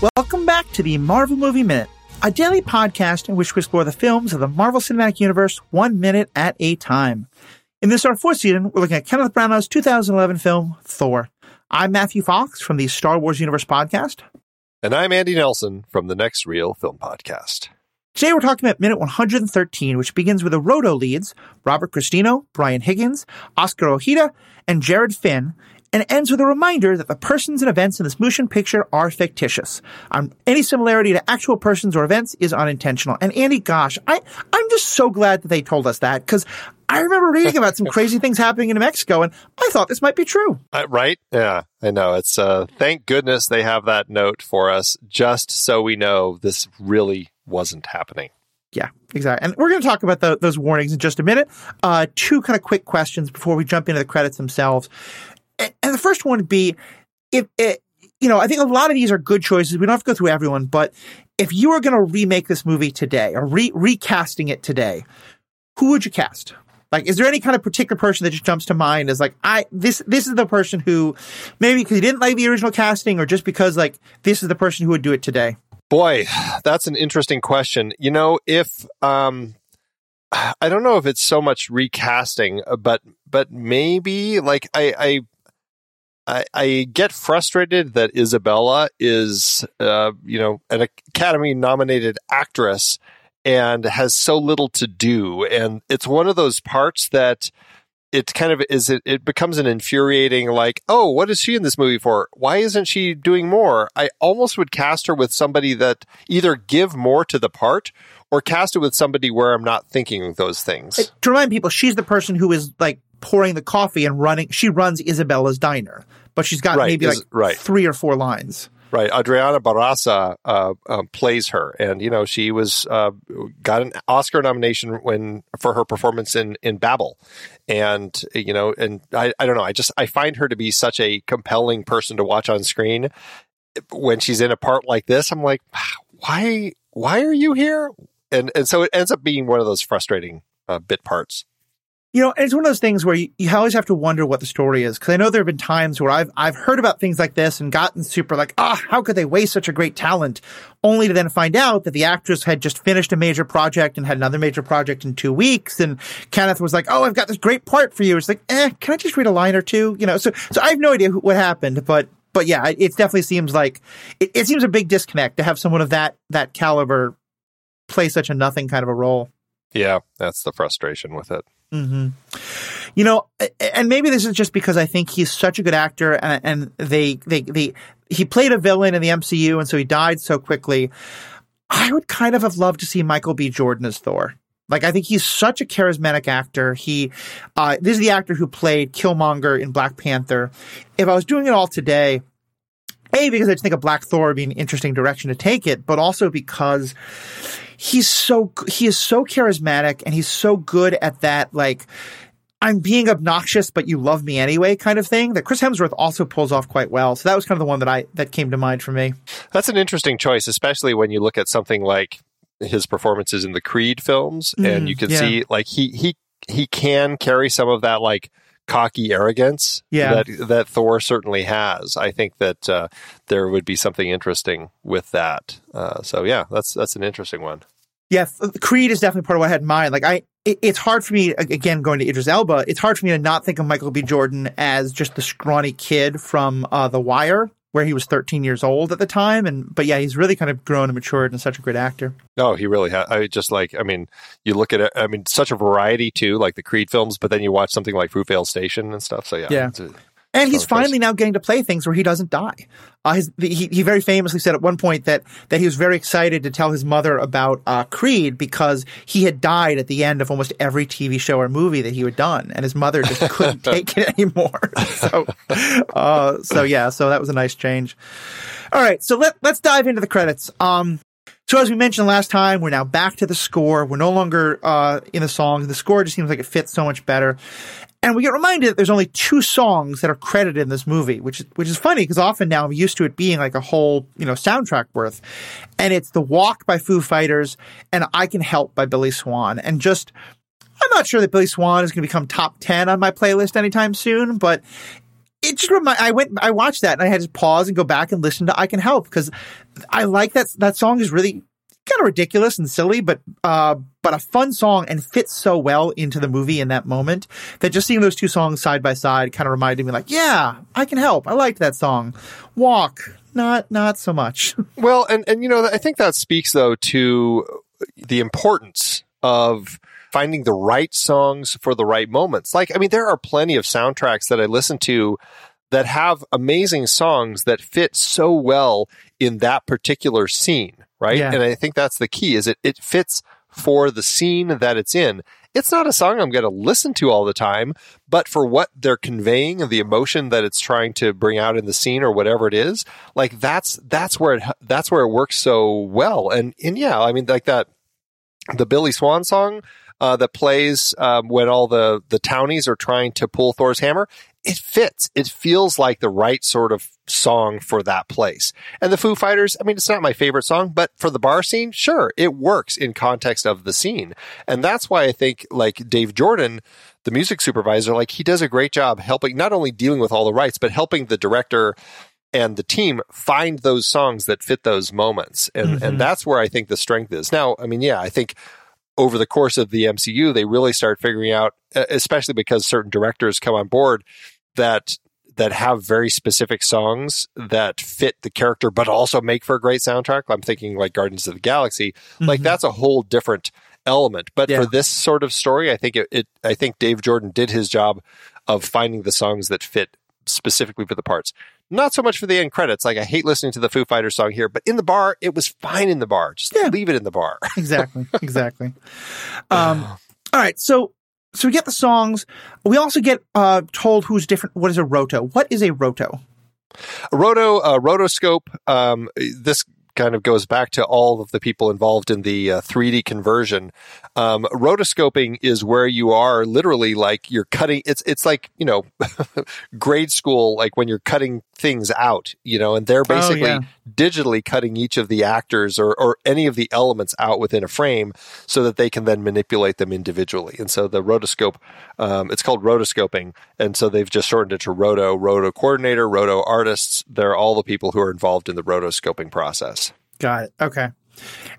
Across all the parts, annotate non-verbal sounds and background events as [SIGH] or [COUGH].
Welcome back to the Marvel Movie Minute, a daily podcast in which we explore the films of the Marvel Cinematic Universe one minute at a time. In this our fourth season, we're looking at Kenneth Branagh's 2011 film Thor. I'm Matthew Fox from the Star Wars Universe podcast. And I'm Andy Nelson from the Next Reel Film Podcast. Today we're talking about minute 113, which begins with the Roto leads, Robert Christino, Brian Higgins, Oscar Ojeda, and Jared Finn, and it ends with a reminder that the persons and events in this motion picture are fictitious. Um, any similarity to actual persons or events is unintentional. And Andy, gosh, I, I'm just so glad that they told us that because I remember reading about some crazy [LAUGHS] things happening in Mexico and I thought this might be true. Uh, right? Yeah, I know. It's, uh, thank goodness they have that note for us just so we know this really wasn't happening. Yeah, exactly. And we're going to talk about the, those warnings in just a minute. Uh, two kind of quick questions before we jump into the credits themselves and, the first one would be if it, you know, I think a lot of these are good choices. We don't have to go through everyone, but if you were going to remake this movie today or re- recasting it today, who would you cast? Like, is there any kind of particular person that just jumps to mind as like, I, this, this is the person who maybe because he didn't like the original casting or just because like this is the person who would do it today? Boy, that's an interesting question. You know, if, um, I don't know if it's so much recasting, but, but maybe like I, I, I, I get frustrated that Isabella is, uh, you know, an Academy nominated actress and has so little to do. And it's one of those parts that it kind of is, it, it becomes an infuriating, like, oh, what is she in this movie for? Why isn't she doing more? I almost would cast her with somebody that either give more to the part or cast it with somebody where I'm not thinking those things. To remind people, she's the person who is like pouring the coffee and running. She runs Isabella's diner, but she's got right, maybe like right. three or four lines. Right, Adriana Barraza uh, uh, plays her, and you know she was uh, got an Oscar nomination when for her performance in in Babel, and you know, and I, I don't know, I just I find her to be such a compelling person to watch on screen. When she's in a part like this, I'm like, why why are you here? And and so it ends up being one of those frustrating uh, bit parts. You know, it's one of those things where you, you always have to wonder what the story is. Cause I know there have been times where I've, I've heard about things like this and gotten super like, ah, how could they waste such a great talent? Only to then find out that the actress had just finished a major project and had another major project in two weeks. And Kenneth was like, oh, I've got this great part for you. It's like, eh, can I just read a line or two? You know, so, so I have no idea what happened, but, but yeah, it, it definitely seems like, it, it seems a big disconnect to have someone of that, that caliber play such a nothing kind of a role. Yeah, that's the frustration with it. Mm-hmm. You know, and maybe this is just because I think he's such a good actor, and, and they, they, they, he played a villain in the MCU, and so he died so quickly. I would kind of have loved to see Michael B. Jordan as Thor. Like, I think he's such a charismatic actor. He, uh, this is the actor who played Killmonger in Black Panther. If I was doing it all today, a, because I just think a Black Thor would be an interesting direction to take it, but also because he's so he is so charismatic and he's so good at that like I'm being obnoxious, but you love me anyway kind of thing that Chris Hemsworth also pulls off quite well. So that was kind of the one that I that came to mind for me. That's an interesting choice, especially when you look at something like his performances in the Creed films, mm, and you can yeah. see like he he he can carry some of that like cocky arrogance yeah. that that Thor certainly has. I think that uh, there would be something interesting with that. Uh, so yeah, that's that's an interesting one. Yeah, Creed is definitely part of what I had in mind. Like I, it, it's hard for me again going to Idris Elba. It's hard for me to not think of Michael B. Jordan as just the scrawny kid from uh, The Wire where he was 13 years old at the time. And but yeah, he's really kind of grown and matured and such a great actor. Oh, he really has. I just like. I mean, you look at it. I mean, such a variety too, like the Creed films. But then you watch something like Fruitvale Station and stuff. So yeah, yeah. And he's finally now getting to play things where he doesn't die. Uh, his, he, he very famously said at one point that, that he was very excited to tell his mother about uh, Creed because he had died at the end of almost every TV show or movie that he had done, and his mother just couldn't [LAUGHS] take it anymore. [LAUGHS] so, uh, so yeah, so that was a nice change. All right, so let let's dive into the credits. Um, so as we mentioned last time, we're now back to the score. We're no longer uh, in the song. The score just seems like it fits so much better. And we get reminded that there's only two songs that are credited in this movie, which is which is funny because often now I'm used to it being like a whole you know soundtrack worth, and it's "The Walk" by Foo Fighters and "I Can Help" by Billy Swan. And just I'm not sure that Billy Swan is going to become top ten on my playlist anytime soon, but it just remind. I went, I watched that, and I had to pause and go back and listen to "I Can Help" because I like that. That song is really kind of ridiculous and silly, but uh, but a fun song and fits so well into the movie in that moment that just seeing those two songs side by side kind of reminded me, like, yeah, I can help. I liked that song. Walk, not not so much. [LAUGHS] well, and and you know, I think that speaks though to the importance of finding the right songs for the right moments. Like, I mean, there are plenty of soundtracks that I listen to that have amazing songs that fit so well in that particular scene, right? Yeah. And I think that's the key is it it fits for the scene that it's in. It's not a song I'm going to listen to all the time, but for what they're conveying and the emotion that it's trying to bring out in the scene or whatever it is, like that's that's where it that's where it works so well. And and yeah, I mean like that the Billy Swan song uh, that plays um, when all the the townies are trying to pull Thor's hammer. It fits. It feels like the right sort of song for that place. And the Foo Fighters, I mean, it's not my favorite song, but for the bar scene, sure, it works in context of the scene. And that's why I think like Dave Jordan, the music supervisor, like he does a great job helping not only dealing with all the rights, but helping the director and the team find those songs that fit those moments. And mm-hmm. and that's where I think the strength is. Now, I mean, yeah, I think over the course of the MCU, they really start figuring out, especially because certain directors come on board that that have very specific songs that fit the character, but also make for a great soundtrack. I'm thinking like Guardians of the Galaxy. Mm-hmm. Like that's a whole different element. But yeah. for this sort of story, I think it, it, I think Dave Jordan did his job of finding the songs that fit specifically for the parts. Not so much for the end credits. Like I hate listening to the Foo Fighters song here, but in the bar, it was fine in the bar. Just yeah. leave it in the bar. [LAUGHS] exactly. Exactly. [SIGHS] Um, all right. So, so we get the songs. We also get uh, told who's different. What is a roto? What is a roto? A roto, a rotoscope. Um, this kind of goes back to all of the people involved in the uh, 3D conversion. Um, rotoscoping is where you are literally like you're cutting. It's it's like you know [LAUGHS] grade school, like when you're cutting things out, you know, and they're oh, basically oh, yeah. digitally cutting each of the actors or or any of the elements out within a frame so that they can then manipulate them individually. And so the rotoscope, um, it's called rotoscoping, and so they've just shortened it to roto, roto coordinator, roto artists. They're all the people who are involved in the rotoscoping process. Got it. Okay.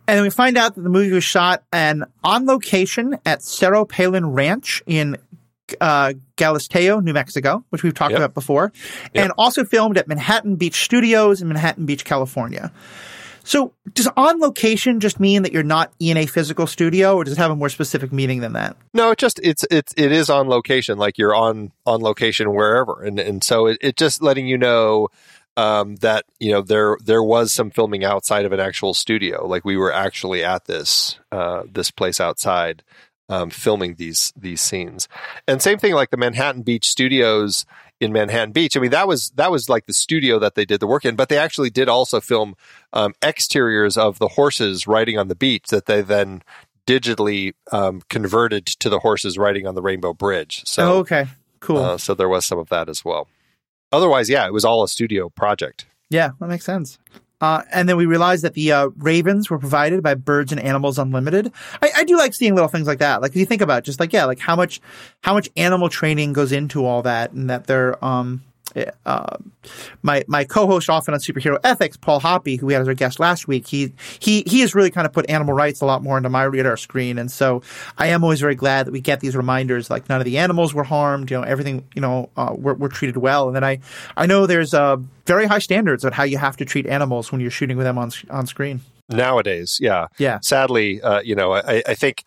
And then we find out that the movie was shot and on location at Cerro Pelon Ranch in uh, Galisteo, New Mexico, which we've talked yep. about before, yep. and also filmed at Manhattan Beach Studios in Manhattan Beach, California. So, does on location just mean that you're not in a physical studio, or does it have a more specific meaning than that? No, it just it's it's it is on location, like you're on on location wherever, and and so it, it just letting you know um, that you know there there was some filming outside of an actual studio. Like we were actually at this uh, this place outside um, filming these these scenes. And same thing like the Manhattan Beach Studios in Manhattan Beach. I mean that was that was like the studio that they did the work in, but they actually did also film um, exteriors of the horses riding on the beach that they then digitally um, converted to the horses riding on the Rainbow Bridge. So oh, okay, cool. Uh, so there was some of that as well otherwise, yeah, it was all a studio project. Yeah, that makes sense. Uh, and then we realized that the uh, ravens were provided by Birds and Animals Unlimited. I, I, do like seeing little things like that. Like if you think about it, just like yeah, like how much how much animal training goes into all that, and that they're um uh, my my co-host often on superhero ethics, Paul Hoppy, who we had as our guest last week, he he he has really kind of put animal rights a lot more into my radar screen, and so I am always very glad that we get these reminders, like none of the animals were harmed, you know, everything, you know, uh, were, were treated well, and then I I know there's uh, very high standards on how you have to treat animals when you're shooting with them on on screen nowadays. Yeah, yeah. Sadly, uh, you know, I, I think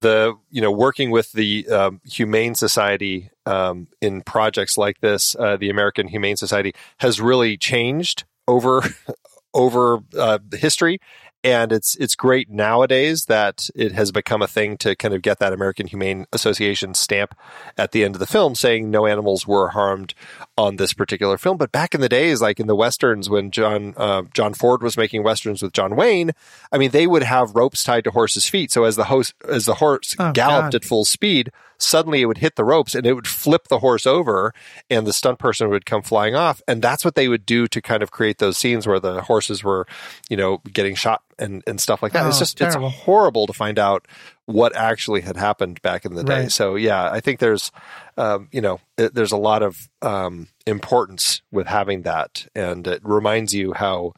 the you know working with the um, Humane Society um, in projects like this, uh, the American Humane Society has really changed over [LAUGHS] over uh, history, and it's it's great nowadays that it has become a thing to kind of get that American Humane Association stamp at the end of the film saying no animals were harmed on this particular film. But back in the days, like in the westerns, when John uh, John Ford was making westerns with John Wayne, I mean they would have ropes tied to horses' feet, so as the host as the horse oh, galloped God. at full speed, suddenly it would hit the ropes and it would flip the horse over and the stunt person would come flying off. And that's what they would do to kind of create those scenes where the horses were, you know, getting shot and, and stuff like that. Oh, it's just, terrible. it's horrible to find out what actually had happened back in the day. Right. So yeah, I think there's, um, you know, it, there's a lot of um, importance with having that, and it reminds you how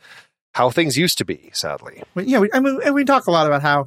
how things used to be. Sadly, yeah, we, I mean, and we talk a lot about how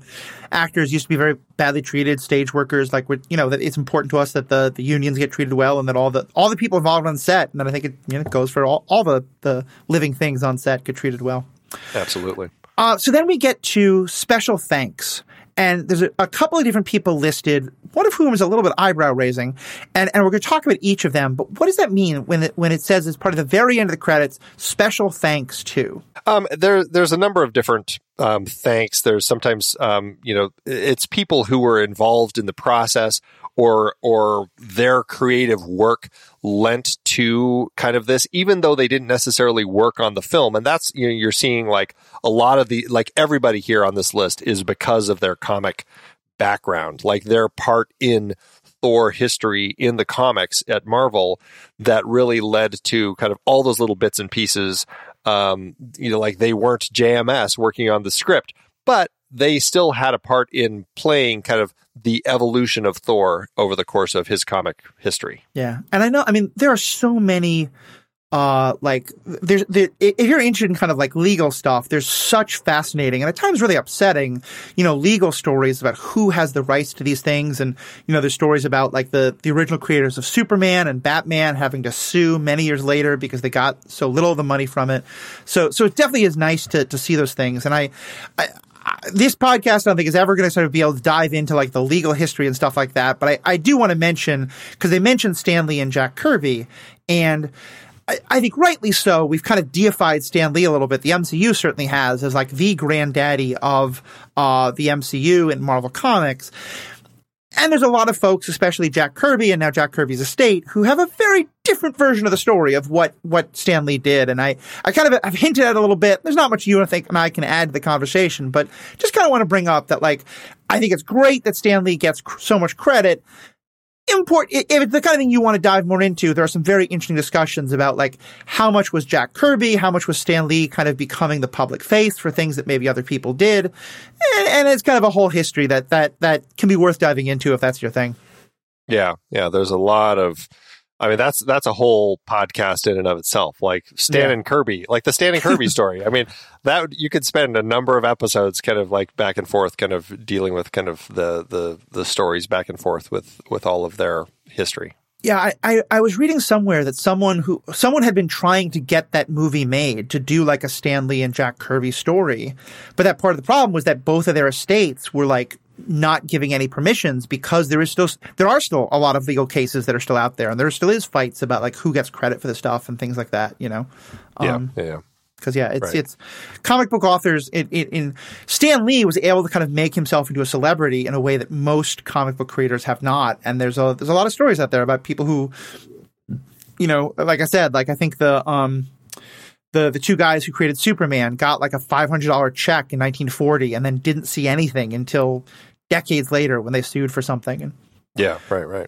actors used to be very badly treated, stage workers. Like, you know, that it's important to us that the, the unions get treated well, and that all the all the people involved on set, and then I think it you know goes for all, all the the living things on set get treated well. absolutely. Uh, so then we get to special thanks. And there's a, a couple of different people listed, one of whom is a little bit eyebrow raising. And, and we're going to talk about each of them. But what does that mean when it, when it says as part of the very end of the credits, special thanks to? Um, there, there's a number of different um, thanks. There's sometimes, um, you know, it's people who were involved in the process or or their creative work lent to kind of this, even though they didn't necessarily work on the film. And that's you know, you're seeing like a lot of the like everybody here on this list is because of their comic background, like their part in Thor history in the comics at Marvel that really led to kind of all those little bits and pieces. Um, you know, like they weren't JMS working on the script, but they still had a part in playing kind of the evolution of Thor over the course of his comic history. Yeah. And I know, I mean, there are so many, uh, like, there's, there, if you're interested in kind of like legal stuff, there's such fascinating and at times really upsetting, you know, legal stories about who has the rights to these things. And, you know, there's stories about like the, the original creators of Superman and Batman having to sue many years later because they got so little of the money from it. So, so it definitely is nice to, to see those things. And I, I, this podcast I don't think is ever going to sort of be able to dive into like the legal history and stuff like that. But I, I do want to mention because they mentioned Stan Lee and Jack Kirby, and I, I think rightly so. We've kind of deified Stan Lee a little bit. The MCU certainly has as like the granddaddy of uh, the MCU and Marvel Comics. And there's a lot of folks, especially Jack Kirby and now Jack Kirby's estate, who have a very different version of the story of what, what Stan Lee did. And I, I kind of, I've hinted at a little bit. There's not much you and I think and I can add to the conversation, but just kind of want to bring up that like, I think it's great that Stan Lee gets cr- so much credit. Import, if it's the kind of thing you want to dive more into, there are some very interesting discussions about like how much was Jack Kirby, how much was Stan Lee kind of becoming the public face for things that maybe other people did. And, and it's kind of a whole history that, that, that can be worth diving into if that's your thing. Yeah, yeah. There's a lot of. I mean, that's that's a whole podcast in and of itself. Like Stan Yeah. and Kirby, like the Stan and Kirby [LAUGHS] story. I mean, that you could spend a number of episodes, kind of like back and forth, kind of dealing with kind of the the the stories back and forth with with all of their history. Yeah, I, I, I was reading somewhere that someone who someone had been trying to get that movie made to do like a Stan Lee and Jack Kirby story, but that part of the problem was that both of their estates were like not giving any permissions because there is still there are still a lot of legal cases that are still out there, and there still is fights about like who gets credit for the stuff and things like that. You know, Um, yeah, yeah. because yeah, it's Right. it's comic book authors. In, Stan Lee was able to kind of make himself into a celebrity in a way that most comic book creators have not. And there's a there's a lot of stories out there about people who, you know, like I said, like I think the um the the two guys who created Superman got like a five hundred dollar check in 1940 and then didn't see anything until decades later when they sued for something. And Yeah, right, right.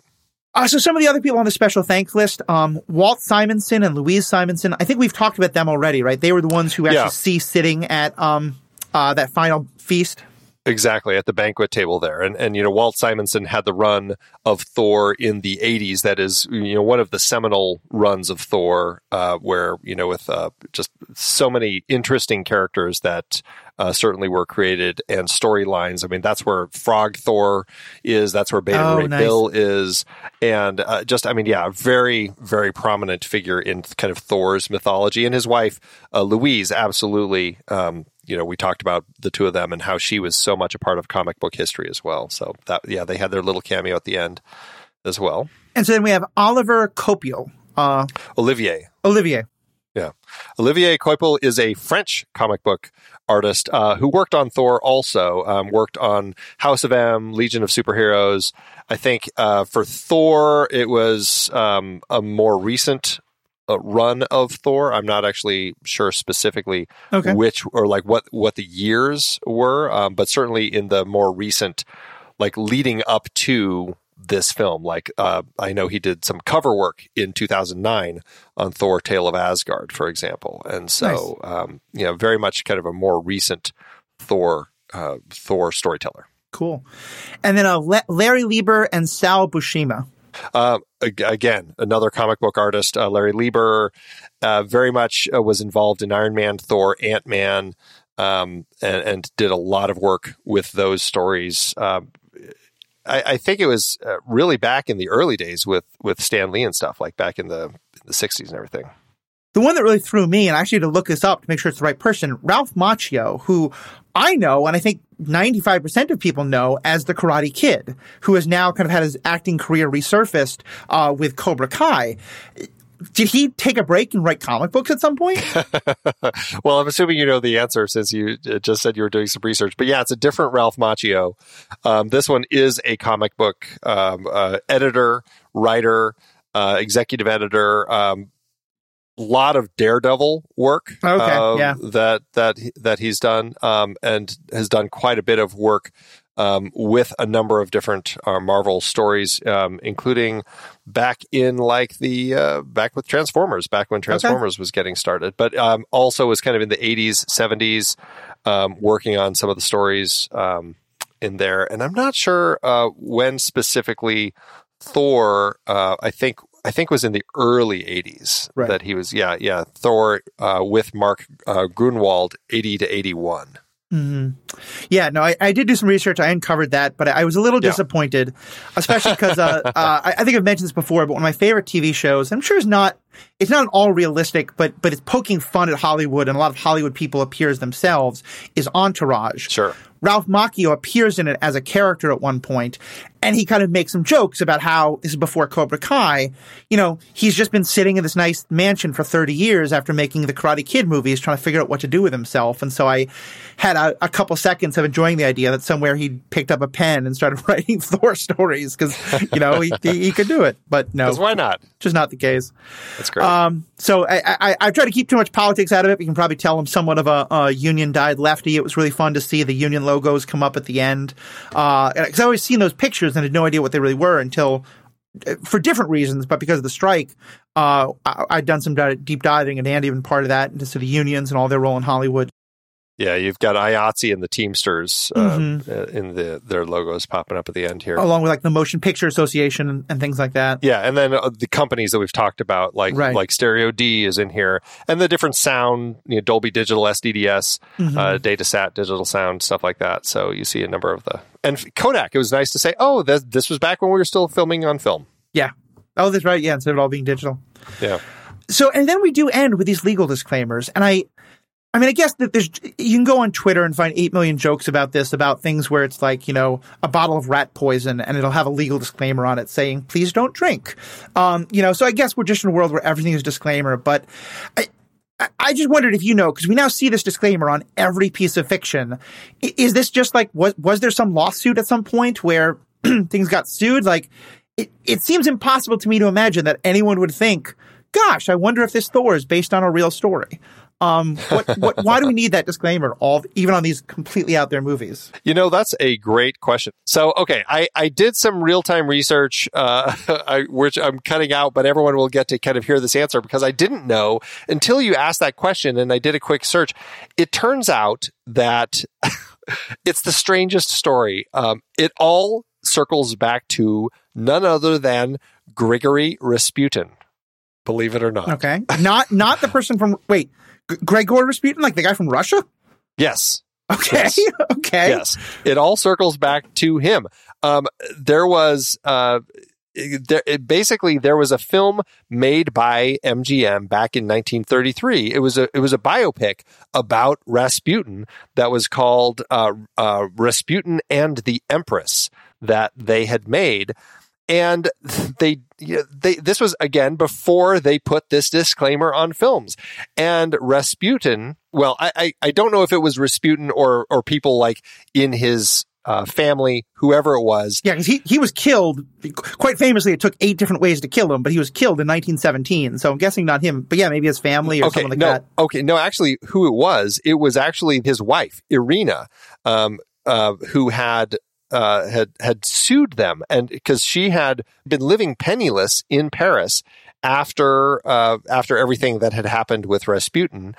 uh, so some of the other people on the special thanks list, um, Walt Simonson and Louise Simonson. I think we've talked about them already, right? They were the ones who actually Yeah. see sitting at um, uh, that final feast. Exactly at the banquet table there, and and you know Walt Simonson had the run of Thor in the '80s. That is, you know, one of the seminal runs of Thor, uh, where you know with uh, just so many interesting characters that uh, certainly were created and storylines. I mean, that's where Frog Thor is. That's where Beta Oh, Ray nice. Bill is, and uh, just I mean, yeah, a very very prominent figure in kind of Thor's mythology, and his wife uh, Louise, absolutely. Um, you know, we talked about the two of them and how she was so much a part of comic book history as well. So that, yeah, they had their little cameo at the end as well. And so then we have Oliver Coipel, uh, Olivier. Olivier. Yeah. Olivier Coipel is a French comic book artist uh, who worked on Thor also, um, worked on House of M, Legion of Superheroes. I think uh, for Thor, it was um, a more recent uh, run of Thor. I'm not actually sure specifically Okay. which or like what what the years were, um, but certainly in the more recent, like leading up to this film. Like uh, I know he did some cover work in 2009 on Thor: Tale of Asgard, for example, and so nice. um, you know, very much kind of a more recent Thor uh, Thor storyteller. Cool. And then uh, Larry Lieber and Sal Buscema. Uh, again, another comic book artist, uh, Larry Lieber, uh, very much uh, was involved in Iron Man, Thor, Ant Man, um, and, and, did a lot of work with those stories. Um, I, I, think it was uh, really back in the early days with with Stan Lee and stuff, like back in the in the '60s and everything. The one that really threw me, and I actually had to look this up to make sure it's the right person, Ralph Macchio, who I know, and I think 95% of people know as the Karate Kid, who has now kind of had his acting career resurfaced uh, with Cobra Kai. Did he take a break and write comic books at some point? [LAUGHS] well, I'm assuming you know the answer since you uh, just said you were doing some research. But yeah, it's a different Ralph Macchio. Um, this one is a comic book um, uh, editor, writer, uh, executive editor. Um, lot of Daredevil work. Okay, uh, yeah. That that that he's done, um, and has done quite a bit of work um, with a number of different uh, Marvel stories, um, including back in like the uh, back with Transformers, back when Transformers okay. was getting started, but um, also was kind of in the '80s, '70s, um, working on some of the stories um, in there. And I'm not sure uh, when specifically Thor. Uh, I think I think it was in the early 80s right. that he was, yeah, yeah, Thor uh, with Mark uh, Gruenwald, 80 to 81. Mm-hmm. Yeah, no, I, I, did do some research. I uncovered that, but I, I was a little yeah. disappointed, especially because uh, uh, I, I, think I've mentioned this before. But one of my favorite TV shows, I'm sure, is not it's not at all realistic, but but it's poking fun at Hollywood, and a lot of Hollywood people appear as themselves. Is Entourage? Sure. Ralph Macchio appears in it as a character at one point, and he kind of makes some jokes about how this is before Cobra Kai. You know, he's just been sitting in this nice mansion for 30 years after making the Karate Kid movies, trying to figure out what to do with himself. And so I had a, a couple seconds of enjoying the idea that somewhere he picked up a pen and started [LAUGHS] writing Thor stories because, you know, he, he, he, could do it. But no. [LAUGHS] why not? Just not the case. That's great. Um, so I, I, I try to keep too much politics out of it. You can probably tell I'm somewhat of a, a union dyed lefty. It was really fun to see the union logos come up at the end. Uh, cause I always seen those pictures and had no idea what they really were until uh, for different reasons, but because of the strike, uh, I, had done some deep diving, and Andy even part of that into the unions and all their role in Hollywood. Yeah, you've got IATSE and the Teamsters uh, mm-hmm. Uh, in the their logos popping up at the end here, along with like the Motion Picture Association and, and things like that. Yeah, and then uh, the companies that we've talked about, like right. like Stereo D, is in here, and the different sound, you know, Dolby Digital, SDDS, mm-hmm. uh, Datasat, digital sound, stuff like that. So you see a number of the and Kodak. It was nice to say, oh, this, this was back when we were still filming on film. Yeah. Oh, that's right. Yeah, instead of all being digital. Yeah. So, and then we do end with these legal disclaimers, and I I mean, I guess that there's, you can go on Twitter and find 8 million jokes about this, about things where it's like, you know, a bottle of rat poison and it'll have a legal disclaimer on it saying, please don't drink. Um, you know, so I guess we're just in a world where everything is disclaimer, but I, I just wondered if you know, because we now see this disclaimer on every piece of fiction. Is this just like, was, was there some lawsuit at some point where [CLEARS THROAT] things got sued? Like, it, it seems impossible to me to imagine that anyone would think, gosh, I wonder if this Thor is based on a real story. Um, what, what, why do we need that disclaimer all, even on these completely out there movies? You know, that's a great question. So, okay, I, I did some real time research, uh, [LAUGHS] I, which I'm cutting out, but everyone will get to kind of hear this answer because I didn't know until you asked that question and I did a quick search. It turns out that [LAUGHS] it's the strangest story. Um, it all circles back to none other than Grigory Rasputin. Believe it or not. Okay. Not, not the person from, wait, Gregor Rasputin, like the guy from Russia? Yes. Okay. Yes. [LAUGHS] okay. Yes. It all circles back to him. Um, there was, uh, there, it, basically there was a film made by MGM back in 1933. It was a it was a biopic about Rasputin that was called uh, uh, Rasputin and the Empress that they had made and [LAUGHS] they they this was again before they put this disclaimer on films and Rasputin well I, I, I don't know if it was Rasputin or or people like in his uh, family, whoever it was. Yeah, because he, he was killed quite famously. It took eight different ways to kill him, but he was killed in 1917. So I'm guessing not him, but yeah, maybe his family or okay, someone like no, that. Okay, no, actually, who it was, it was actually his wife, Irina, um, uh, who had uh, had had sued them, and because she had been living penniless in Paris after uh, after everything that had happened with Rasputin,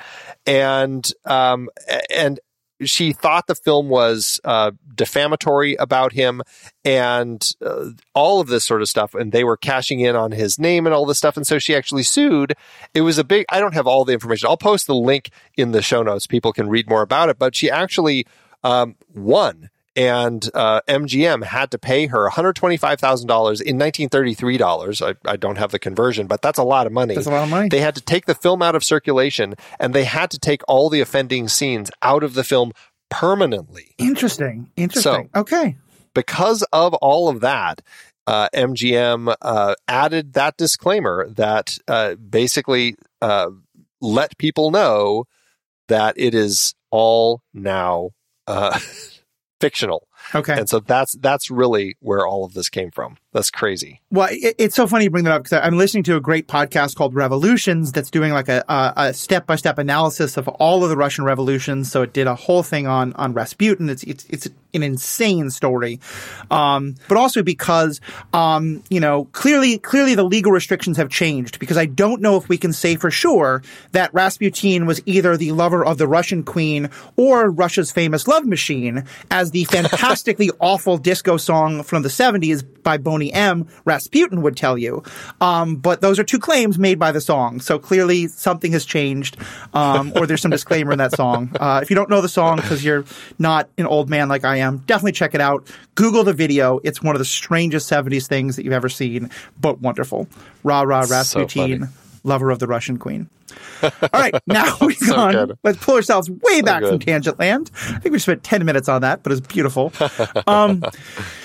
and um, and she thought the film was uh, defamatory about him and uh, all of this sort of stuff. And they were cashing in on his name and all this stuff. And so she actually sued. It was a big, I don't have all the information. I'll post the link in the show notes. People can read more about it. But she actually um, won and uh, MGM had to pay her $125,000 in 1933 dollars. I, I, don't have the conversion, but that's a lot of money. That's a lot of money. They had to take the film out of circulation, and they had to take all the offending scenes out of the film permanently. Interesting. Interesting. So, okay. Because of all of that, uh, MGM uh, added that disclaimer that uh, basically uh, let people know that it is all now uh, [LAUGHS] fictional. Okay. And so that's that's really where all of this came from. That's crazy. Well, it, it's so funny you bring that up because I'm listening to a great podcast called Revolutions that's doing like a, a step-by-step analysis of all of the Russian revolutions. So it did a whole thing on on Rasputin. It's it's it's an insane story, um, but also because um, you know clearly clearly the legal restrictions have changed because I don't know if we can say for sure that Rasputin was either the lover of the Russian queen or Russia's famous love machine, as the [LAUGHS] fantastically awful disco song from the 70s by Boney M. Rasputin would tell you. Um, but those are two claims made by the song. So clearly something has changed, um, or there's some disclaimer in that song. Uh, if you don't know the song because you're not an old man like I am, definitely check it out. Google the video. It's one of the strangest 70s things that you've ever seen, but wonderful. Rah, rah, Rasputin, so lover of the Russian queen. [LAUGHS] All right, now we've so gone. Good. Let's pull ourselves way so back good. from Tangent Land. I think we spent 10 minutes on that, but it's beautiful. [LAUGHS] Um,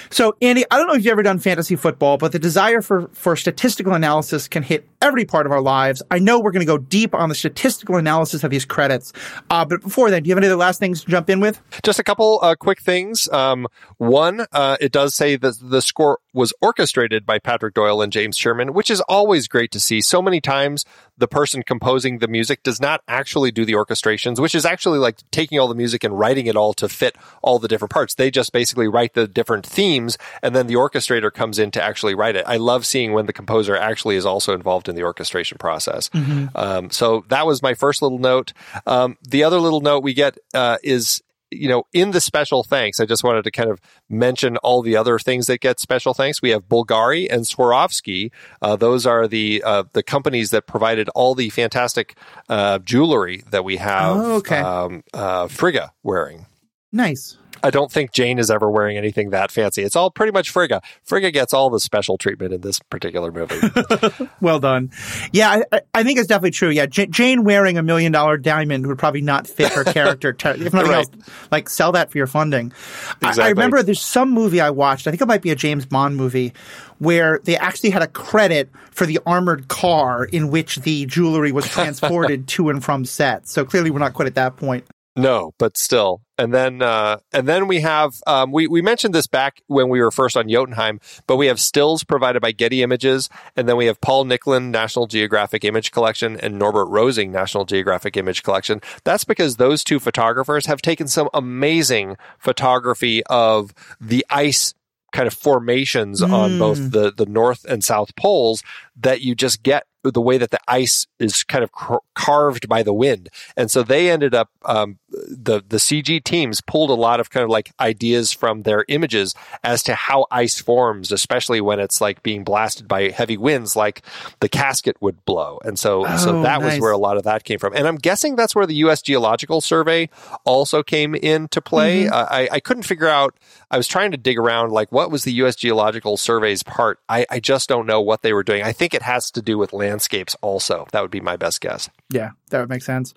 so, Andy, I don't know if you've ever done fantasy football, but the desire for, for statistical analysis can hit every part of our lives. I know we're going to go deep on the statistical analysis of these credits. Uh, but before then, do you have any other last things to jump in with? Just a couple uh, quick things. Um, one, uh, it does say that the score was orchestrated by Patrick Doyle and James Shearman, which is always great to see. So many times the person composing the music does not actually do the orchestrations, which is actually like taking all the music and writing it all to fit all the different parts. They just basically write the different themes, and then the orchestrator comes in to actually write it. I love seeing when the composer actually is also involved in the orchestration process. Mm-hmm. Um, so that was my first little note. Um, the other little note we get uh, is you know, in the special thanks, I just wanted to kind of mention all the other things that get special thanks. We have Bulgari and Swarovski. Uh, those are the uh, the companies that provided all the fantastic uh, jewelry that we have. Oh, okay. Um, uh, Frigga wearing. Nice. I don't think Jane is ever wearing anything that fancy. It's all pretty much Frigga. Frigga gets all the special treatment in this particular movie. [LAUGHS] well done. Yeah, I, I, think it's definitely true. Yeah, J- Jane wearing a million dollar diamond would probably not fit her [LAUGHS] character. if nothing right. else, like sell that for your funding. Exactly. I, I remember there's some movie I watched. I think it might be a James Bond movie where they actually had a credit for the armored car in which the jewelry was transported [LAUGHS] to and from set. So clearly, we're not quite at that point. No, but still. And then, uh, and then we have, um, we, we mentioned this back when we were first on Jotunheim, but we have stills provided by Getty Images. And then we have Paul Nicklin National Geographic Image Collection and Norbert Rosing National Geographic Image Collection. That's because those two photographers have taken some amazing photography of the ice kind of formations mm. on both hmm. the, the north and south poles that you just get the way that the ice is kind of carved by the wind. And so they ended up, um, the, the CG teams pulled a lot of kind of like ideas from their images as to how ice forms, especially when it's like being blasted by heavy winds, like the casket would blow. And so, oh, so that nice. was where a lot of that came from. And I'm guessing that's where the U.S. Geological Survey also came into play. Mm-hmm. Uh, I, I couldn't figure out, I was trying to dig around, like what was the U.S. Geological Survey's part? I, I just don't know what they were doing. I think it has to do with land landscapes also. That would be my best guess. Yeah, that would make sense.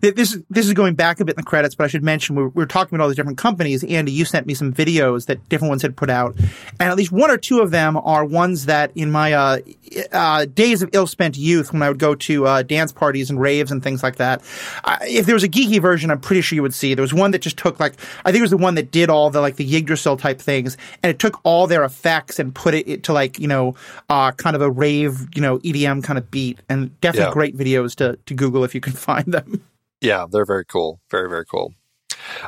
This this is going back a bit in the credits, but I should mention we were talking about all these different companies. Andy, you sent me some videos that different ones had put out, and at least one or two of them are ones that in my uh, uh, days of ill-spent youth, when I would go to uh, dance parties and raves and things like that, if there was a geeky version, I'm pretty sure you would see. There was one that just took like I think it was the one that did all the like the Yggdrasil type things, and it took all their effects and put it to like you know uh, kind of a rave you know EDM kind of beat, and definitely yeah. great videos to to Google if you can [LAUGHS] find them. Yeah, they're very cool. Very very cool.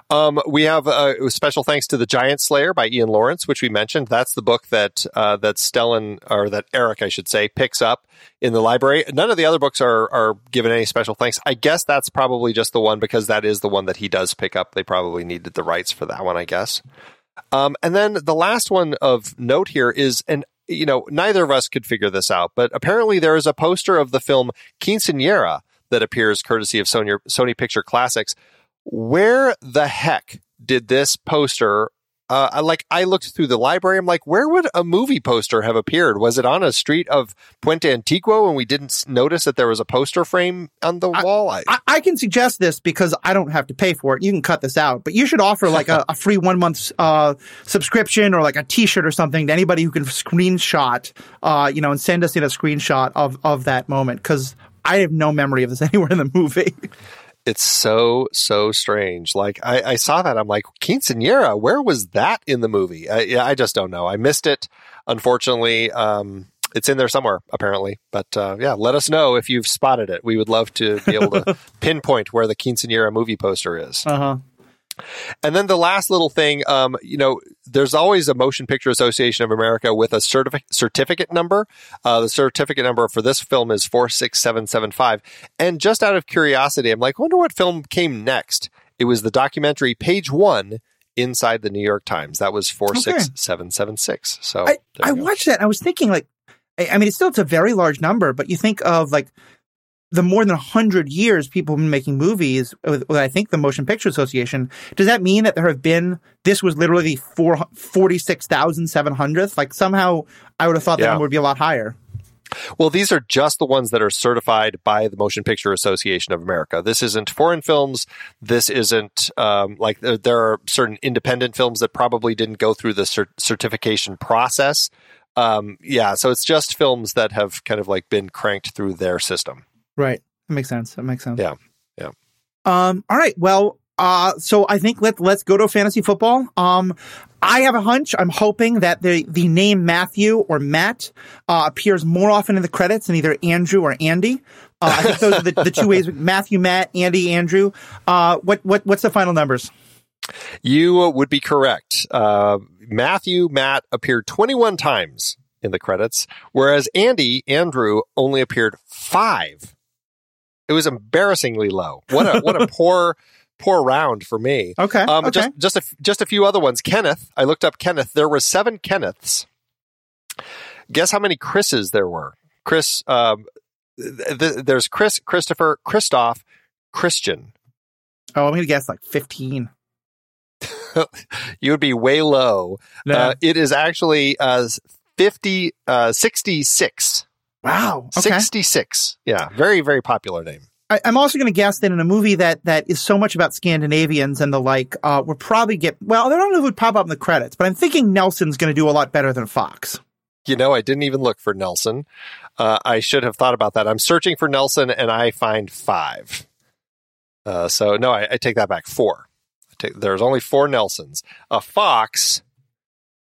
Um, we have uh, special thanks to the Giant Slayer by Ian Lawrence, which we mentioned. That's the book that uh, that Stellan or that Eric, I should say, picks up in the library. None of the other books are are given any special thanks. I guess that's probably just the one because that is the one that he does pick up. They probably needed the rights for that one, I guess. Um, and then the last one of note here is an you know neither of us could figure this out, but apparently there is a poster of the film Quinceañera that appears courtesy of Sony, Sony Picture Classics. Where the heck did this poster uh, like I looked through the library. I'm like, where would a movie poster have appeared? Was it on a street of Puente Antiguo and we didn't notice that there was a poster frame on the I, wall? I, I, can suggest this because I don't have to pay for it. You can cut this out, but you should offer like a, [LAUGHS] a free one month uh, subscription or like a T-shirt or something to anybody who can screenshot, uh, you know, and send us in a screenshot of of that moment because I have no memory of this [LAUGHS] anywhere in the movie. It's so so strange. Like I, I saw that, I'm like quinceanera. Where was that in the movie? I, yeah, I just don't know. I missed it. Unfortunately, um, it's in there somewhere apparently. But uh, yeah, let us know if you've spotted it. We would love to be able to [LAUGHS] pinpoint where the quinceanera movie poster is. Uh huh. And then the last little thing, um, you know, there's always a Motion Picture Association of America with a certific- certificate number. Uh, the certificate number for this film is 46775. And just out of curiosity, I'm like, I wonder what film came next. It was the documentary Page One inside the New York Times. That was 46776. So I, I watched that. I was thinking, like, I mean, it's still it's a very large number, but you think of like the more than 100 years people have been making movies with, with, I think the Motion Picture Association, does that mean that there have been, this was literally the 46,700th? Like somehow I would have thought yeah. that number would be a lot higher. Well, these are just the ones that are certified by the Motion Picture Association of America. This isn't foreign films. This isn't um, like there, there, are certain independent films that probably didn't go through the cert- certification process. Um, yeah, so it's just films that have kind of like been cranked through their system. Right. That makes sense. That makes sense. Yeah. Yeah. Um, all right. Well, uh, so I think let let's go to fantasy football. Um, I have a hunch. I'm hoping that the the name Matthew or Matt uh, appears more often in the credits than either Andrew or Andy. Uh, I think those are the, the two ways: Matthew, Matt, Andy, Andrew. Uh, what what what's the final numbers? You would be correct. Uh, Matthew, Matt appeared 21 times in the credits, whereas Andy, Andrew only appeared five it was embarrassingly low. What a what a [LAUGHS] poor poor round for me. Okay. Um, okay. Just just a, just a few other ones. Kenneth. I looked up Kenneth. There were seven Kenneths. Guess how many Chris's there were? Chris. Um, th- th- there's Chris, Christopher, Christoph, Christian. Oh, I'm gonna guess like fifteen. [LAUGHS] you would be way low. Uh, it is actually uh, 50, uh, 66. Wow. Okay. 66. Yeah. Very, very popular name. I, am also going to guess that in a movie that, that is so much about Scandinavians and the like, uh, we'll probably get, well, I don't know if it would pop up in the credits, but I'm thinking Nelson's going to do a lot better than Fox. You know, I didn't even look for Nelson. Uh, I should have thought about that. I'm searching for Nelson and I find five. Uh, so no, I, I, take that back. Four. Take, there's only four Nelsons. A Fox,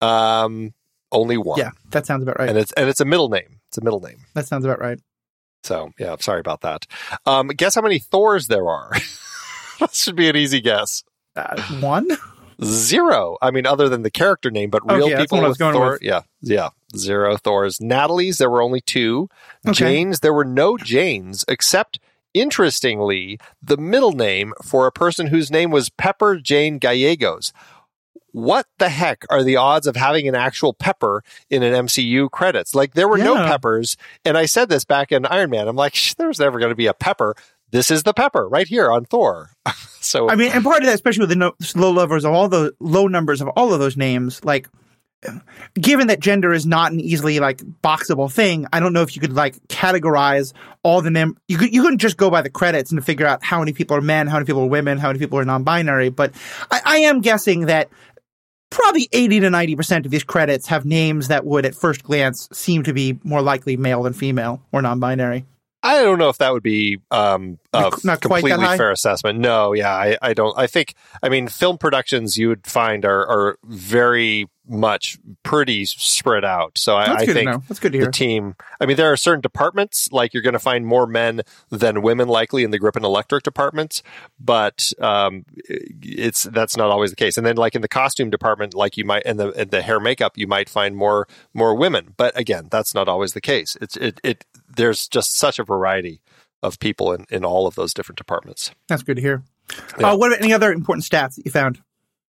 um, only one. Yeah, that sounds about right. And it's and it's a middle name. It's a middle name. That sounds about right. So yeah, sorry about that. Um, guess how many Thors there are? [LAUGHS] that should be an easy guess. Uh, one. Zero. I mean, other than the character name, but real okay, people with Thor. With. Yeah, yeah. Zero Thors. Natalie's there were only two. Okay. Jane's there were no Janes except interestingly the middle name for a person whose name was Pepper Jane Gallegos what the heck are the odds of having an actual pepper in an MCU credits? Like there were yeah. no peppers. And I said this back in Iron Man. I'm like, there's never going to be a pepper. This is the pepper right here on Thor. [LAUGHS] so I mean, and part of that, especially with the no, low levels of all the low numbers of all of those names, like given that gender is not an easily like boxable thing, I don't know if you could like categorize all the name. You could you couldn't just go by the credits and figure out how many people are men, how many people are women, how many people are non-binary. But I, I am guessing that probably 80 to 90% of these credits have names that would at first glance seem to be more likely male than female or non-binary. I don't know if that would be um, a Not completely fair assessment. No, yeah, I, I don't. I think, I mean, film productions you would find are, are very much pretty spread out. So I, I think. That's good to the team. I mean, there are certain departments like you're going to find more men than women likely in the grip and electric departments, but um, it's that's not always the case. And then like in the costume department, like you might and the and the hair makeup, you might find more more women. But again, that's not always the case. It's it it there's just such a variety of people in in all of those different departments. That's good to hear. Yeah. Uh, what about any other important stats that you found?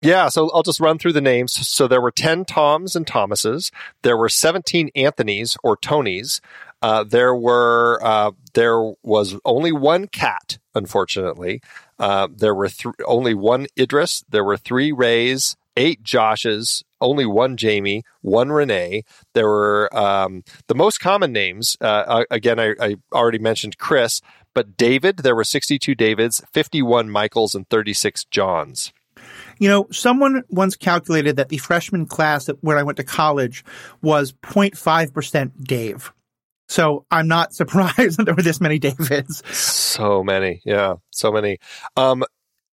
Yeah, so I'll just run through the names. So there were 10 Toms and Thomases. There were 17 Anthonys or Tonys. Uh, there were uh, there was only one cat, unfortunately. Uh, there were th- only one Idris. There were three Rays, eight Joshes, only one Jamie, one Renee. There were um, the most common names. Uh, again, I, I already mentioned Chris, but David. There were 62 Davids, 51 Michaels, and 36 Johns. You know, someone once calculated that the freshman class at where I went to college was 0.5% Dave. So I'm not [LAUGHS] surprised that there were this many Davids. So many, yeah, so many. Um,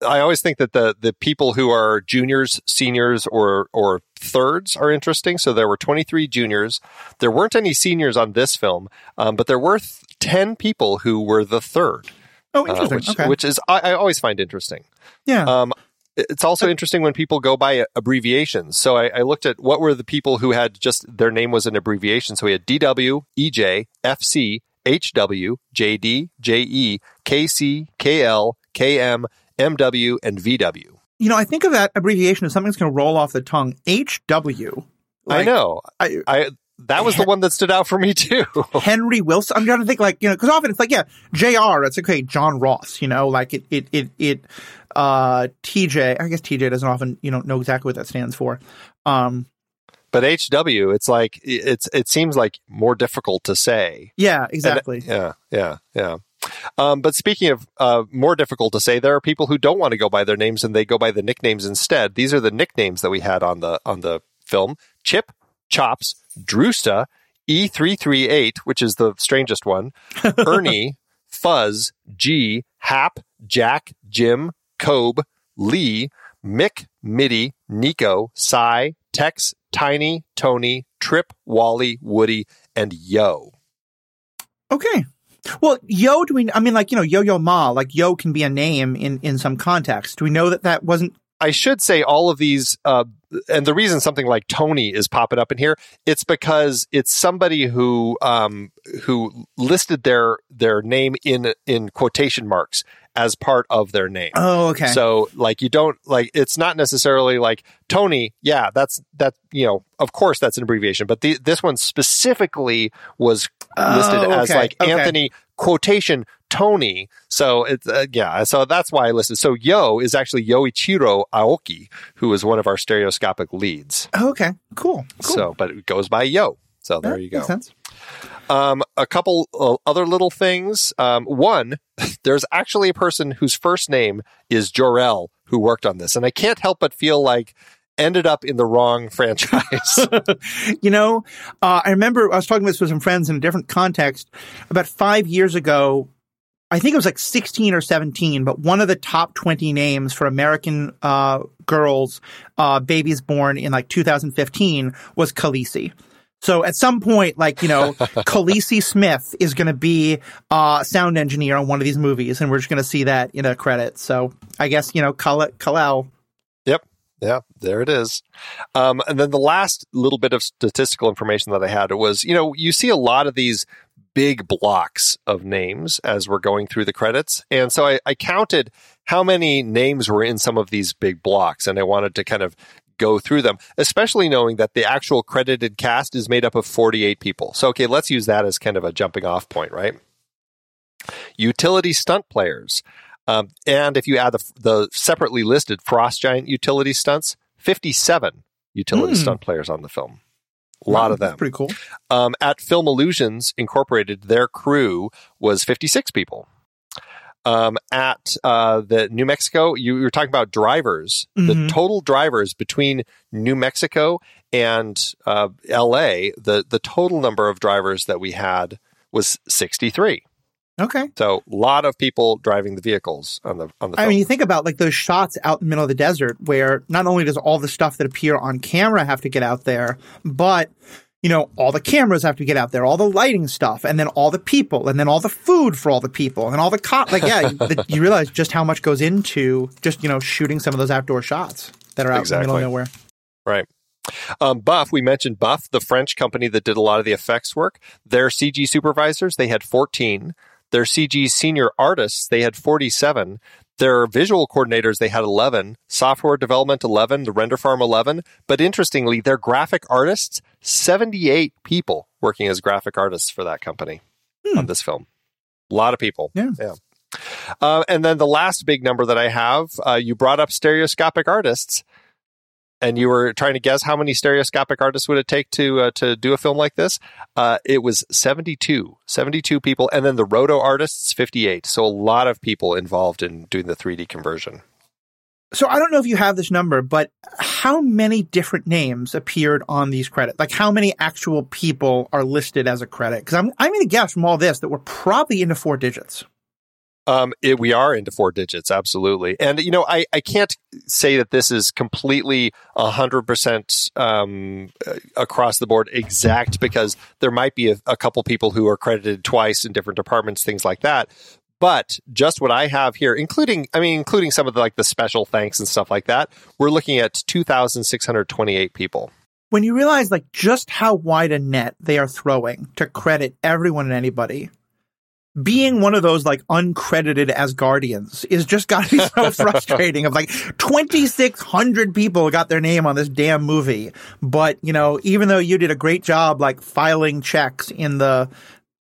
I always think that the the people who are juniors, seniors, or or thirds are interesting. So there were 23 juniors. There weren't any seniors on this film, um, but there were th- 10 people who were the third, Oh, uh, interesting. which okay. which is I, I always find interesting. yeah. Um, it's also interesting when people go by abbreviations. So I, I looked at what were the people who had just their name was an abbreviation. So we had DW, EJ, FC, HW, JD, JE, KC, KL, KM, MW, and VW. you know, I think of that abbreviation as something that's going to roll off the tongue. HW. I know. I, I that was the one that stood out for me too. [LAUGHS] Henry Wilson. I'm trying to think like, you know, cause often it's like, yeah, JR, it's okay, John Ross, you know, like it, it, it, it, uh, TJ, I guess TJ doesn't often, you know, know exactly what that stands for. Um, but HW, it's like it's it seems like more difficult to say. yeah, And- exactly. yeah, yeah, yeah. Um, but speaking of uh, more difficult to say, there are people who don't want to go by their names and they go by the nicknames instead. These are the nicknames that we had on the on the film: Chip, Chops, Drewsta, E338, which is the strangest one, [LAUGHS] Ernie, Fuzz, G, Hap, Jack, Jim, Cobe, Lee, Mick, Mitty, Nico, Cy, Tex, Tiny, Tony, Trip, Wally, Woody, and Yo. Okay. Well, Yo, do we, I mean, like, you know, Yo Yo Ma, like Yo can be a name in, in some context. Do we know that that wasn't, I should say all of these, uh, and the reason something like Tony is popping up in here, it's because it's somebody who um, who listed their their name in in quotation marks as part of their name. oh, okay. So like you don't like it's not necessarily like Tony. Yeah, that's that. You know, of course that's an abbreviation, but the, this one specifically was listed Oh, as like okay. Anthony quotation Tony. So it's uh, yeah. So that's why I listed. So Yo is actually Yoichiro Aoki, who is one of our stereoscopic leads. okay. Cool. cool. So, but it goes by Yo. So there That you go. Makes sense. Um, a couple uh, other little things. Um, one, [LAUGHS] there's actually a person whose first name is Jorel who worked on this, and I can't help but feel like ended up in the wrong [LAUGHS] franchise. [LAUGHS] You know, uh, I remember I was talking this with some friends in a different context about five years ago. I think it was like 16 or 17, but one of the top 20 names for American uh, girls, uh, babies born in like 2015 was Khaleesi. So at some point, like, you know, [LAUGHS] Khaleesi Smith is going to be uh, sound engineer on one of these movies, and we're just going to see that in a credit. So I guess, you know, Kal- Kal-El. Yep. Yeah, there it is. Um, and then the last little bit of statistical information that I had was, you know, you see a lot of these big blocks of names as we're going through the credits. And so I, I counted how many names were in some of these big blocks, and I wanted to kind of go through them, especially knowing that the actual credited cast is made up of 48 people. So, okay, let's use that as kind of a jumping off point, right? Utility stunt players. Um, and if you add the, the separately listed Frost Giant utility stunts, 57 utility Hmm. stunt players on the film. A lot of That's them. pretty cool. Um, at Film Illusions Incorporated, their crew was 56 people. Um, at uh, the New Mexico, you, you were talking about drivers. The Mhm. total drivers between New Mexico and uh, L.A. The the total number of drivers that we had was 63. Okay. So a lot of people driving the vehicles on the on the. I mean, you think about like those shots out in the middle of the desert, where not only does all the stuff that appear on camera have to get out there, but you know, all the cameras have to get out there, all the lighting stuff, and then all the people, and then all the food for all the people, and all the cop. Like, yeah, you, you realize just how much goes into just you know shooting some of those outdoor shots that are out exactly. in the middle of nowhere. Right. Um, Buff, we mentioned Buff, the French company that did a lot of the effects work. Their CG supervisors, they had 14. Their CG senior artists, they had 47. Their visual coordinators, they had 11. Software development, 11. The render farm, 11. But interestingly, their graphic artists, 78 people working as graphic artists for that company hmm. on this film. A lot of people. Yeah. Yeah. Uh, and then the last big number that I have, uh, you brought up stereoscopic artists and you were trying to guess how many stereoscopic artists would it take to uh, to do a film like this uh, it was 72 72 people and then the roto artists 58 so a lot of people involved in doing the 3d conversion so I don't know if you have this number, but how many different names appeared on these credits? Like how many actual people are listed as a credit? Because I'm I'm going to guess from all this that we're probably into four digits. Um, it, we are into four digits, absolutely. And, you know, I, I can't say that this is completely 100% um, across the board exact because there might be a, a couple people who are credited twice in different departments, things like that. But just what I have here, including, I mean, including some of the like the special thanks and stuff like that, we're looking at 2,628 people. When you realize like just how wide a net they are throwing to credit everyone and anybody, being one of those like uncredited as guardians is just got to be [LAUGHS] so frustrating of like 2600 people got their name on this damn movie. But you know even though you did a great job like filing checks in the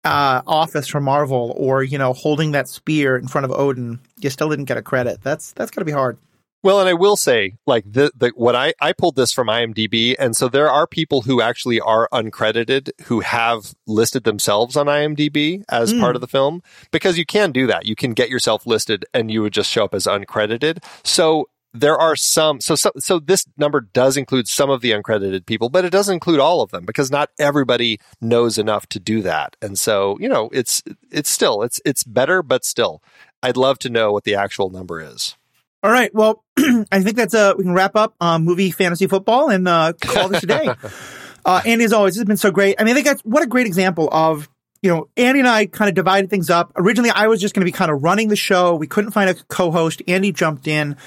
uh, office for marvel or you know holding that spear in front of odin you still didn't get a credit. That's that's got to be hard well, and I will say, like the, the what I I pulled this from IMDb, and so there are people who actually are uncredited who have listed themselves on IMDb as mm. part of the film because you can do that. You can get yourself listed, and you would just show up as uncredited. So there are some so, so so this number does include some of the uncredited people but it doesn't include all of them because not everybody knows enough to do that and so you know it's it's still it's it's better but still i'd love to know what the actual number is all right. Well, [CLEARS THROAT] I think that's uh we can wrap up um, movie fantasy football and uh, call this a day. [LAUGHS] uh, Andy, as always, this has been so great. I mean, I think that's what a great example of you know, Andy and I kind of divided things up. Originally, I was just going to be kind of running the show. We couldn't find a co-host. Andy jumped in.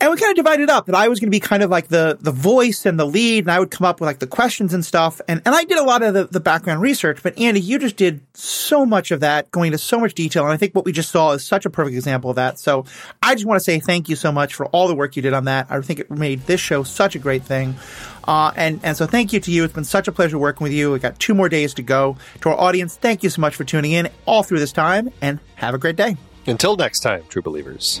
And we kind of divided up that I was going to be kind of like the, the voice and the lead and I would come up with like the questions and stuff. And, and I did a lot of the, the background research, but Andy, you just did so much of that, going into so much detail. And I think what we just saw is such a perfect example of that. So I just want to say thank you so much for all the work you did on that. I think it made this show such a great thing. Uh, and, and so thank you to you. It's been such a pleasure working with you. We got two more days to go. To our audience, thank you so much for tuning in all through this time and have a great day. Until next time, true believers.